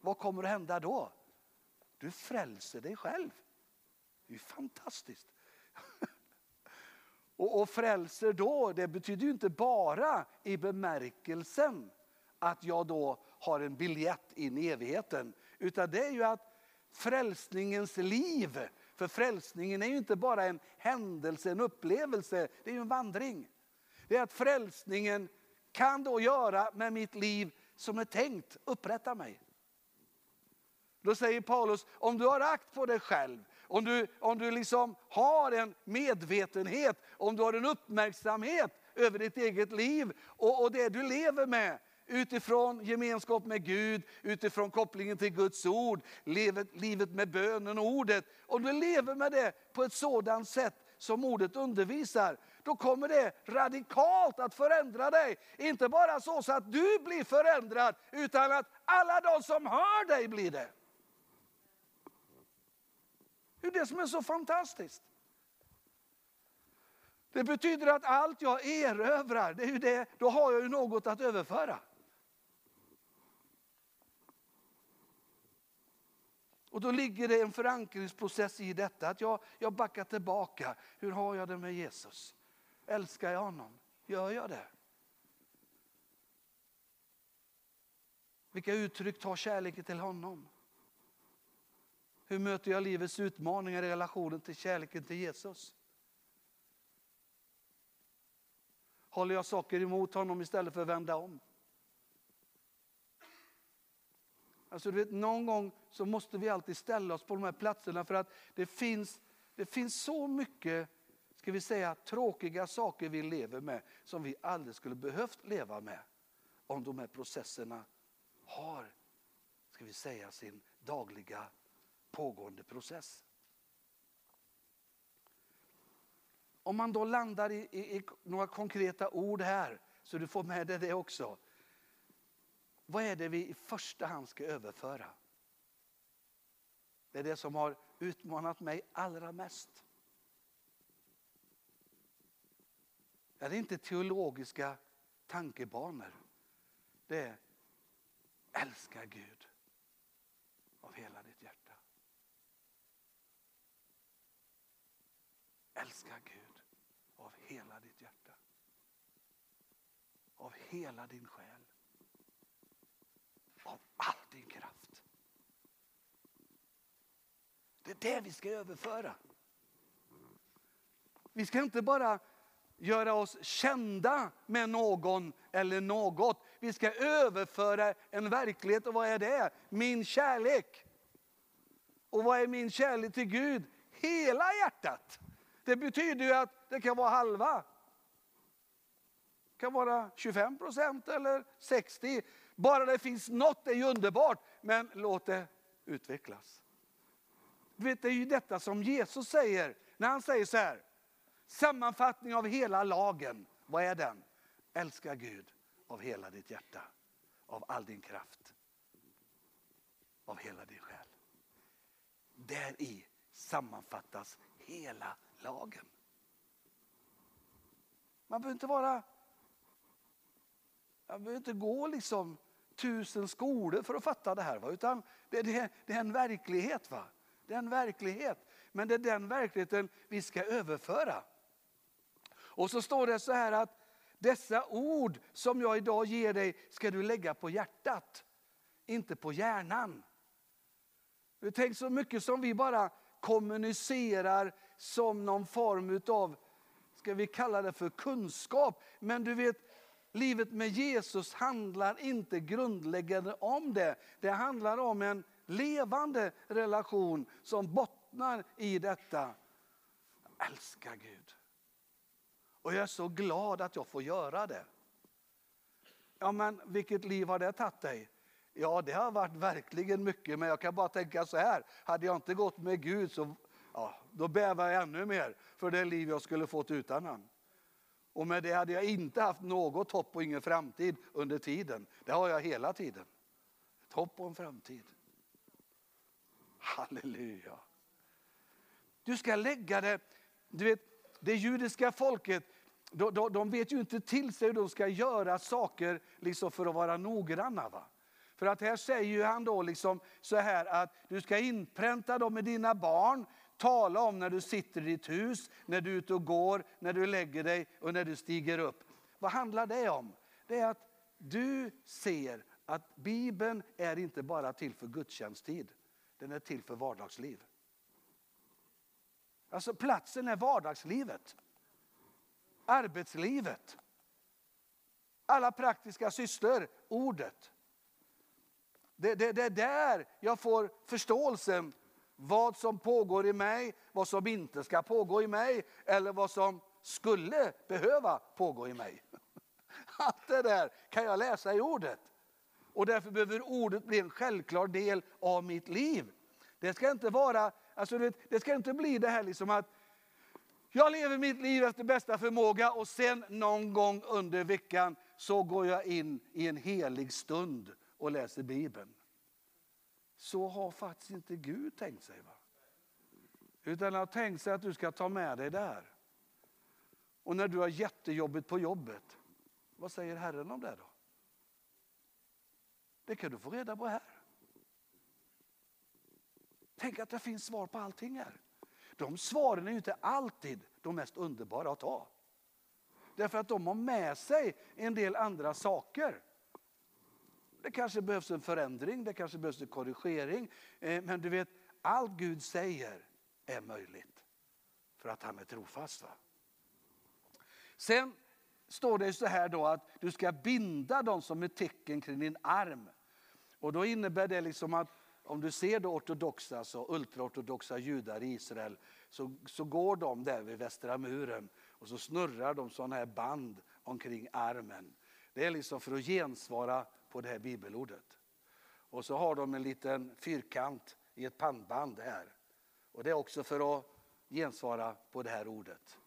Vad kommer att hända då? Du frälser dig själv. Det är fantastiskt. Och, och frälser då, det betyder ju inte bara i bemärkelsen att jag då har en biljett in i evigheten. Utan det är ju att frälsningens liv, för frälsningen är ju inte bara en händelse, en upplevelse, det är ju en vandring. Det är att frälsningen kan då göra med mitt liv som är tänkt, upprätta mig. Då säger Paulus, om du har akt på dig själv, om du, om du liksom har en medvetenhet, om du har en uppmärksamhet över ditt eget liv och, och det du lever med, utifrån gemenskap med Gud, utifrån kopplingen till Guds ord, livet, livet med bönen och ordet. Om du lever med det på ett sådant sätt som ordet undervisar, då kommer det radikalt att förändra dig. Inte bara så, så att du blir förändrad, utan att alla de som hör dig blir det. Det är det som är så fantastiskt. Det betyder att allt jag erövrar, det är ju det, då har jag ju något att överföra. Och då ligger det en förankringsprocess i detta, att jag, jag backar tillbaka. Hur har jag det med Jesus? Älskar jag honom? Gör jag det? Vilka uttryck tar kärleken till honom? Hur möter jag livets utmaningar i relationen till kärleken till Jesus? Håller jag saker emot honom istället för att vända om? Alltså, du vet, någon gång så måste vi alltid ställa oss på de här platserna för att det finns, det finns så mycket ska vi säga, tråkiga saker vi lever med som vi aldrig skulle behövt leva med om de här processerna har ska vi säga, sin dagliga pågående process. Om man då landar i, i, i, några konkreta ord här, så du får med dig det också. Vad är det vi i första hand ska överföra? Det är det som har utmanat mig allra mest. Det är inte teologiska tankebanor. Det är älska Gud av hela ditt hjärta. Älska Gud av hela ditt hjärta. Av hela din själ. Av all din kraft. Det är det vi ska överföra. Vi ska inte bara göra oss kända med någon eller något. Vi ska överföra en verklighet och vad är det? Min kärlek. Och vad är min kärlek till Gud? Hela hjärtat. Det betyder ju att det kan vara halva. Det kan vara 25 procent eller 60. Bara det finns något är ju underbart, men låt det utvecklas. Vet, det är ju detta som Jesus säger när han säger så här. Sammanfattning av hela lagen, vad är den? Älska Gud av hela ditt hjärta, av all din kraft, av hela din själ. Där i sammanfattas hela lagen. Man behöver inte vara... Man behöver inte gå liksom tusen skolor för att fatta det här. Va? Utan det, det, det är en verklighet. Va? Det är en verklighet. Men det är den verkligheten vi ska överföra. Och så står det så här att dessa ord som jag idag ger dig ska du lägga på hjärtat, inte på hjärnan. Tänk så mycket som vi bara kommunicerar som någon form av, ska vi kalla det för kunskap. Men du vet, livet med Jesus handlar inte grundläggande om det. Det handlar om en levande relation som bottnar i detta. Jag älskar Gud. Och jag är så glad att jag får göra det. Ja, men vilket liv har det tagit dig? Ja, det har varit verkligen mycket, men jag kan bara tänka så här. Hade jag inte gått med Gud så ja, då bävar jag ännu mer för det liv jag skulle fått utan honom. Och med det hade jag inte haft något hopp och ingen framtid under tiden. Det har jag hela tiden. Ett hopp och en framtid. Halleluja. Du ska lägga det, du vet, det judiska folket, de, de, de vet ju inte till sig hur de ska göra saker liksom för att vara noggranna. Va? För att här säger han då liksom så här att du ska inpränta dem med dina barn, tala om när du sitter i ditt hus, när du är ute och går, när du lägger dig och när du stiger upp. Vad handlar det om? Det är att du ser att Bibeln är inte bara till för gudstjänsttid, den är till för vardagsliv. Alltså platsen är vardagslivet, arbetslivet, alla praktiska sysslor, ordet. Det, det, det är där jag får förståelsen vad som pågår i mig, vad som inte ska pågå i mig eller vad som skulle behöva pågå i mig. Allt det där kan jag läsa i ordet. Och därför behöver ordet bli en självklar del av mitt liv. Det ska inte vara, alltså det, det ska inte bli det här liksom att jag lever mitt liv efter bästa förmåga och sen någon gång under veckan så går jag in i en helig stund och läser Bibeln. Så har faktiskt inte Gud tänkt sig. Va? Utan han har tänkt sig att du ska ta med dig där. Och när du har jättejobbigt på jobbet, vad säger Herren om det då? Det kan du få reda på här. Tänk att det finns svar på allting här. De svaren är ju inte alltid de mest underbara att ta. Därför att de har med sig en del andra saker. Det kanske behövs en förändring, det kanske behövs en korrigering. Eh, men du vet, allt Gud säger är möjligt. För att han är trofast. Va? Sen står det så här då att du ska binda dem som ett tecken kring din arm. Och då innebär det liksom att om du ser då ortodoxa, alltså ultraortodoxa judar i Israel, så, så går de där vid västra muren och så snurrar de sådana här band omkring armen. Det är liksom för att gensvara på det här bibelordet. Och så har de en liten fyrkant i ett pannband här. Och det är också för att gensvara på det här ordet.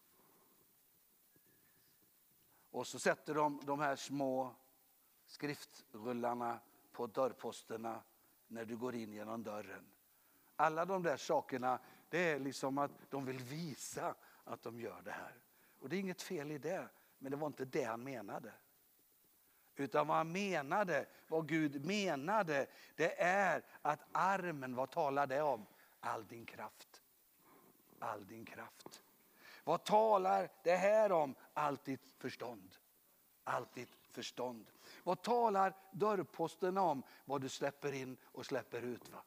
Och så sätter de de här små skriftrullarna på dörrposterna när du går in genom dörren. Alla de där sakerna, det är liksom att de vill visa att de gör det här. Och det är inget fel i det, men det var inte det han menade. Utan vad han menade, vad Gud menade, det är att armen, vad talar det om? All din kraft. All din kraft. Vad talar det här om? Allt ditt förstånd. Allt ditt förstånd. Vad talar dörrposten om? Vad du släpper in och släpper ut. Va?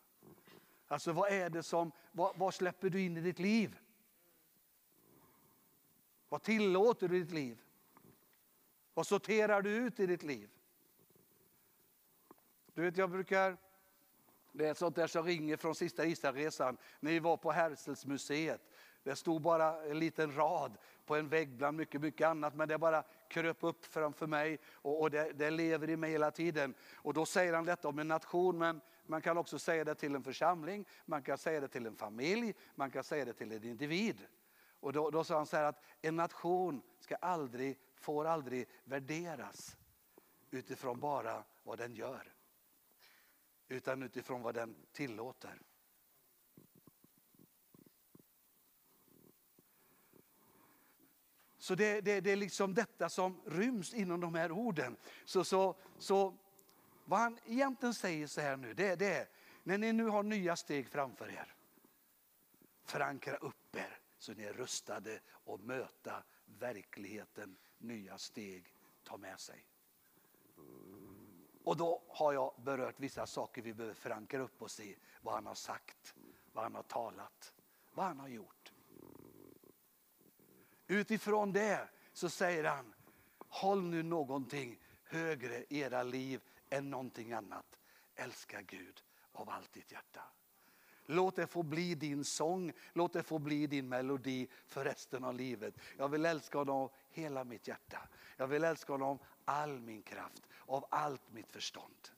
Alltså vad är det som, vad, vad släpper du in i ditt liv? Vad tillåter du i ditt liv? Vad sorterar du ut i ditt liv? Du vet, jag brukar, det är ett sånt där som ringer från sista Israelresan, när vi var på Herselsmuseet. Det stod bara en liten rad på en vägg bland mycket, mycket annat, men det bara kröp upp framför mig och, och det, det, lever i mig hela tiden. Och då säger han detta om en nation, men man kan också säga det till en församling, man kan säga det till en familj, man kan säga det till en individ. Och då, då sa han så här att en nation ska aldrig, får aldrig värderas utifrån bara vad den gör. Utan utifrån vad den tillåter. Så det, det, det, är liksom detta som ryms inom de här orden. Så, så, så vad han egentligen säger så här nu, det, det är när ni nu har nya steg framför er, förankra upp er så ni är rustade att möta verkligheten, nya steg ta med sig. Och då har jag berört vissa saker vi behöver förankra upp oss i. Vad han har sagt, vad han har talat, vad han har gjort. Utifrån det så säger han, håll nu någonting högre i era liv än någonting annat. Älska Gud av allt ditt hjärta. Låt det få bli din sång, låt det få bli din melodi för resten av livet. Jag vill älska honom av hela mitt hjärta. Jag vill älska honom av all min kraft, av allt mitt förstånd.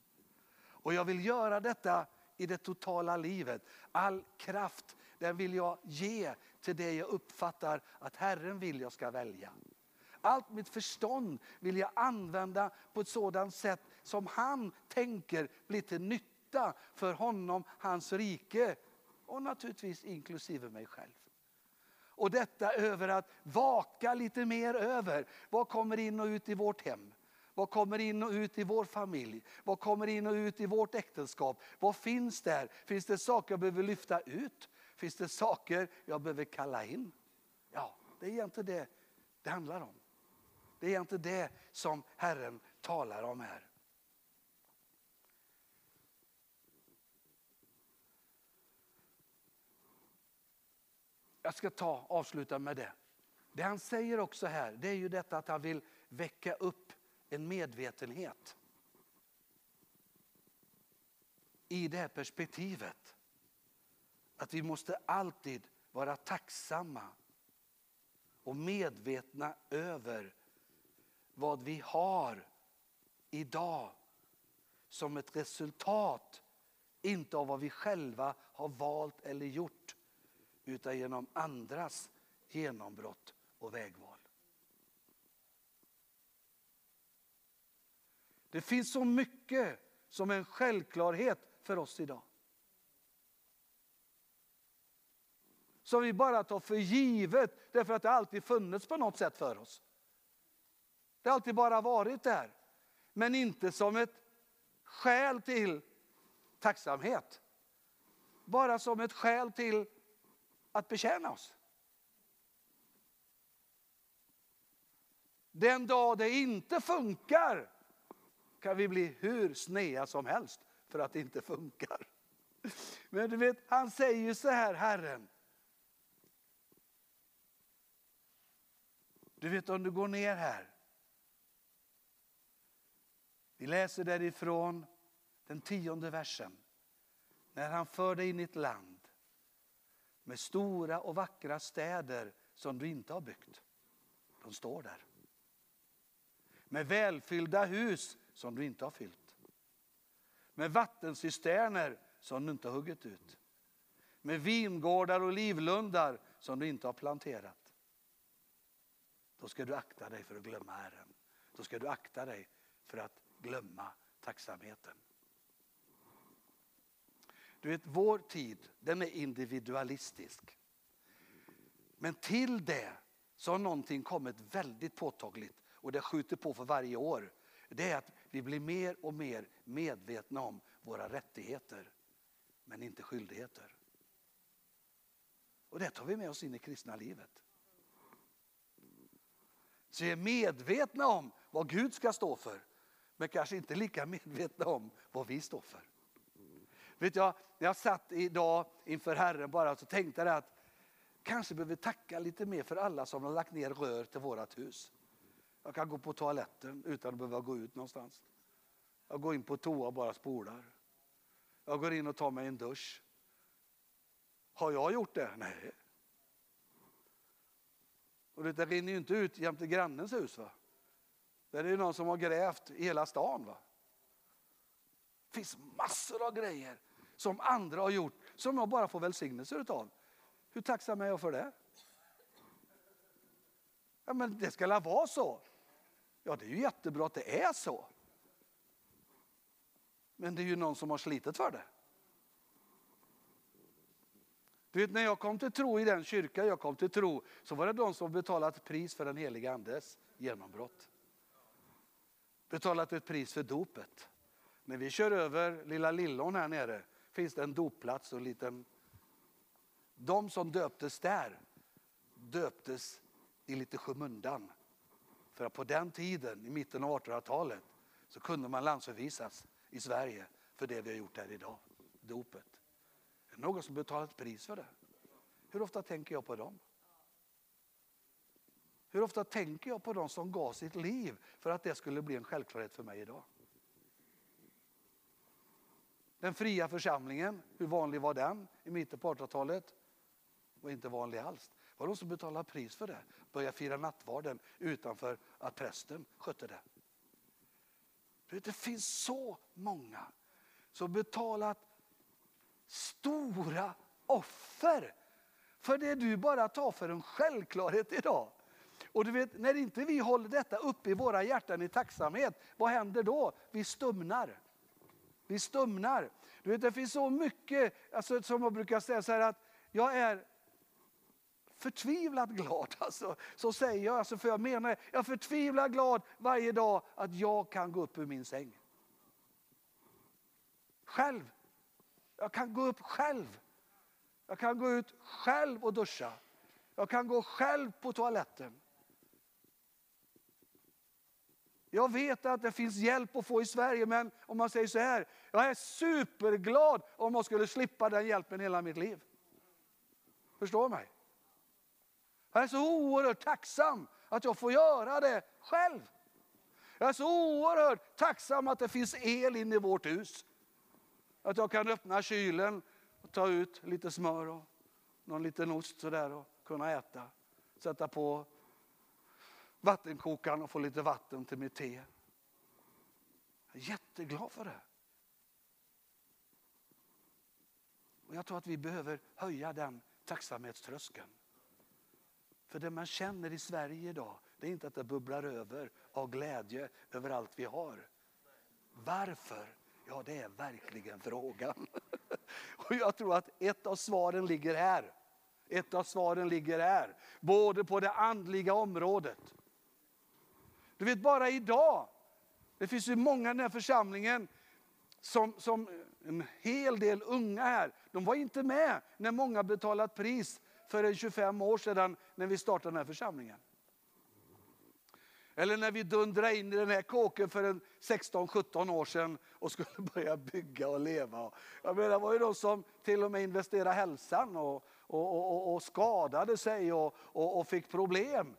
Och jag vill göra detta i det totala livet. All kraft den vill jag ge till det jag uppfattar att Herren vill jag ska välja. Allt mitt förstånd vill jag använda på ett sådant sätt som han tänker blir till nytta för honom, hans rike och naturligtvis inklusive mig själv. Och detta över att vaka lite mer över. Vad kommer in och ut i vårt hem? Vad kommer in och ut i vår familj? Vad kommer in och ut i vårt äktenskap? Vad finns där? Finns det saker jag behöver lyfta ut? Finns det saker jag behöver kalla in? Ja, det är egentligen det det handlar om. Det är egentligen det som Herren talar om här. Jag ska ta avsluta med det. Det han säger också här, det är ju detta att han vill väcka upp en medvetenhet. I det här perspektivet. Att vi måste alltid vara tacksamma och medvetna över vad vi har idag som ett resultat, inte av vad vi själva har valt eller gjort, utan genom andras genombrott och vägval. Det finns så mycket som är en självklarhet för oss idag. Som vi bara tar för givet därför att det alltid funnits på något sätt för oss. Det har alltid bara varit där. Men inte som ett skäl till tacksamhet. Bara som ett skäl till att betjäna oss. Den dag det inte funkar kan vi bli hur snea som helst för att det inte funkar. Men du vet, han säger ju så här, Herren. Du vet om du går ner här. Vi läser därifrån den tionde versen. När han för dig in i ett land med stora och vackra städer som du inte har byggt. De står där. Med välfyllda hus som du inte har fyllt. Med vattencisterner som du inte har huggit ut. Med vingårdar och livlundar som du inte har planterat. Då ska du akta dig för att glömma Herren. Då ska du akta dig för att glömma tacksamheten. Du vet, vår tid den är individualistisk. Men till det så har någonting kommit väldigt påtagligt och det skjuter på för varje år. Det är att vi blir mer och mer medvetna om våra rättigheter men inte skyldigheter. Och det tar vi med oss in i kristna livet. Så vi är medvetna om vad Gud ska stå för men kanske inte lika medvetna om vad vi står för. Vet jag, när jag satt idag inför Herren bara så tänkte jag att kanske behöver tacka lite mer för alla som har lagt ner rör till vårt hus. Jag kan gå på toaletten utan att behöva gå ut någonstans. Jag går in på toa och bara spolar. Jag går in och tar mig en dusch. Har jag gjort det? Nej. Och det rinner ju inte ut jämte grannens hus. Va? Där är det någon som har grävt i hela stan. Va? Det finns massor av grejer som andra har gjort som jag bara får välsignelse av. Hur tacksam är jag för det? Ja, men det ska väl vara så. Ja, det är ju jättebra att det är så. Men det är ju någon som har slitit för det. Du vet, när jag kom till tro i den kyrka jag kom till tro så var det de som betalat pris för den heliga andes genombrott. Betalat ett pris för dopet. När vi kör över lilla Lillån här nere finns det en dopplats och en liten... De som döptes där döptes i lite skymundan. För att på den tiden, i mitten av 1800-talet, så kunde man landsförvisas i Sverige för det vi har gjort här idag, dopet. Någon som betalat pris för det? Hur ofta tänker jag på dem? Hur ofta tänker jag på dem som gav sitt liv för att det skulle bli en självklarhet för mig idag? Den fria församlingen, hur vanlig var den i mitten på 1800-talet? Var inte vanlig alls. Det var de som betalade pris för det. Började fira nattvarden utanför att prästen skötte det. Det finns så många som betalat stora offer för det du bara tar för en självklarhet idag. Och du vet, när inte vi håller detta uppe i våra hjärtan i tacksamhet, vad händer då? Vi stumnar. Vi stumnar. Du vet, det finns så mycket, alltså, som jag brukar säga så här att jag är förtvivlat glad. Alltså, så säger jag, alltså, för jag menar Jag är förtvivlat glad varje dag att jag kan gå upp ur min säng. Själv. Jag kan gå upp själv. Jag kan gå ut själv och duscha. Jag kan gå själv på toaletten. Jag vet att det finns hjälp att få i Sverige, men om man säger så här, jag är superglad om jag skulle slippa den hjälpen hela mitt liv. Förstår mig? Jag är så oerhört tacksam att jag får göra det själv. Jag är så oerhört tacksam att det finns el inne i vårt hus. Att jag kan öppna kylen och ta ut lite smör och någon liten ost sådär och kunna äta. Sätta på vattenkokaren och få lite vatten till mitt te. Jag är jätteglad för det. Och jag tror att vi behöver höja den tacksamhetströskeln. För det man känner i Sverige idag, det är inte att det bubblar över av glädje över allt vi har. Varför? Ja, det är verkligen frågan. Och jag tror att ett av svaren ligger här. Ett av svaren ligger här. Både på det andliga området. Du vet bara idag, det finns ju många i den här församlingen som, som en hel del unga här, de var inte med när många betalat pris för en 25 år sedan när vi startade den här församlingen. Eller när vi dundrade in i den här kåken för 16-17 år sedan och skulle börja bygga och leva. Jag menar, det var ju de som till och med investerade hälsan och, och, och, och skadade sig och, och, fick problem.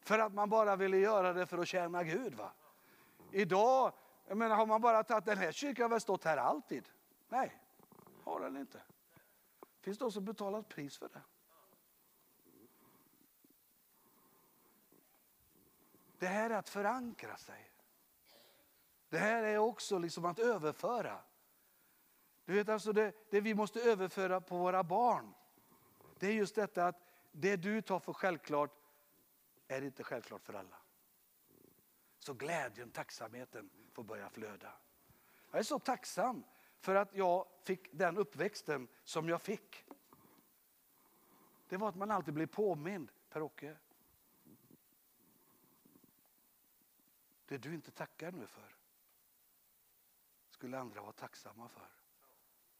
För att man bara ville göra det för att tjäna Gud. Va? Idag jag menar, har man bara tagit den här kyrkan har väl stått här alltid? Nej, har den inte. Det finns de som betalat pris för det. Det här är att förankra sig. Det här är också liksom att överföra. Du vet alltså det, det vi måste överföra på våra barn. Det är just detta att det du tar för självklart är inte självklart för alla. Så glädjen, tacksamheten får börja flöda. Jag är så tacksam för att jag fick den uppväxten som jag fick. Det var att man alltid blev påmind, Per-Åke. Det du inte tackar nu för skulle andra vara tacksamma för.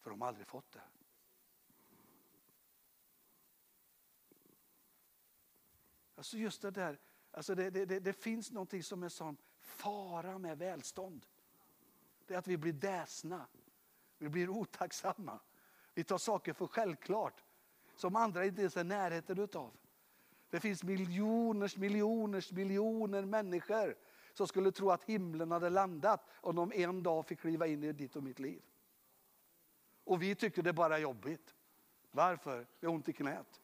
För de har aldrig fått det. Alltså just det där, alltså det, det, det, det finns någonting som är sån fara med välstånd. Det är att vi blir däsna. Vi blir otacksamma. Vi tar saker för självklart. Som andra inte ens är närheten utav. Det finns miljoners, miljoners, miljoner människor som skulle tro att himlen hade landat om de en dag fick kliva in i ditt och mitt liv. Och vi tycker det bara är jobbigt. Varför? Vi har ont i knät.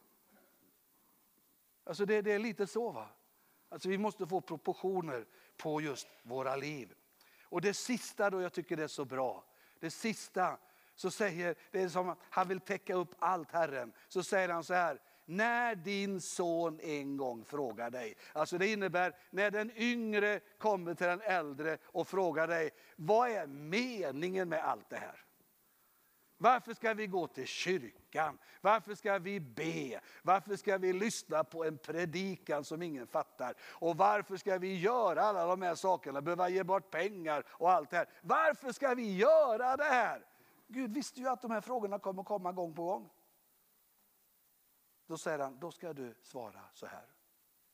Alltså det, det är lite så va. Alltså vi måste få proportioner på just våra liv. Och det sista då jag tycker det är så bra. Det sista så säger, det är som att han vill täcka upp allt Herren. Så säger han så här, när din son en gång frågar dig. Alltså det innebär när den yngre kommer till den äldre och frågar dig, vad är meningen med allt det här? Varför ska vi gå till kyrkan? Varför ska vi be? Varför ska vi lyssna på en predikan som ingen fattar? Och varför ska vi göra alla de här sakerna? Behöva ge bort pengar och allt det här. Varför ska vi göra det här? Gud visste ju att de här frågorna kommer komma gång på gång. Då säger han, då ska du svara så här.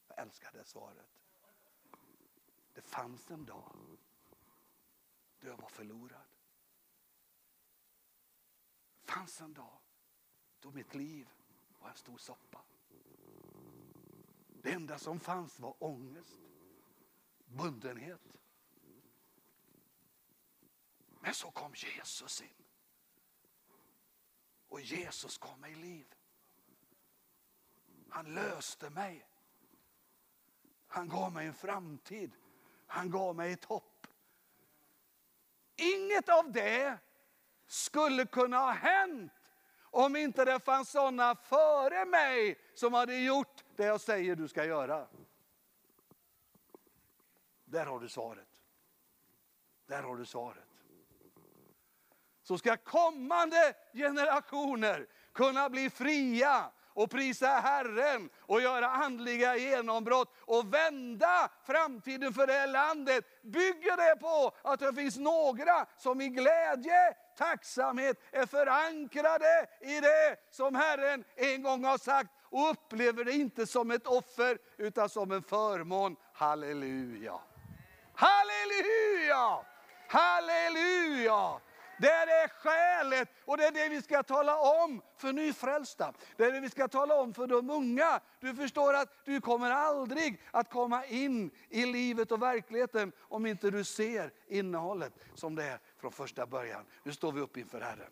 Jag älskar det svaret. Det fanns en dag då jag var förlorad Det fanns en dag då mitt liv var en stor soppa. Det enda som fanns var ångest, bundenhet. Men så kom Jesus in. Och Jesus gav mig liv. Han löste mig. Han gav mig en framtid. Han gav mig ett hopp. Inget av det skulle kunna ha hänt om inte det fanns sådana före mig som hade gjort det jag säger du ska göra. Där har du svaret. Där har du svaret. Så ska kommande generationer kunna bli fria och prisa Herren och göra andliga genombrott och vända framtiden för det här landet. Bygger det på att det finns några som i glädje, tacksamhet är förankrade i det som Herren en gång har sagt och upplever det inte som ett offer utan som en förmån. Halleluja! Halleluja! Halleluja! Det är skälet och det är det vi ska tala om för nyfrälsta. Det är det vi ska tala om för de unga. Du förstår att du kommer aldrig att komma in i livet och verkligheten om inte du ser innehållet som det är från första början. Nu står vi upp inför Herren.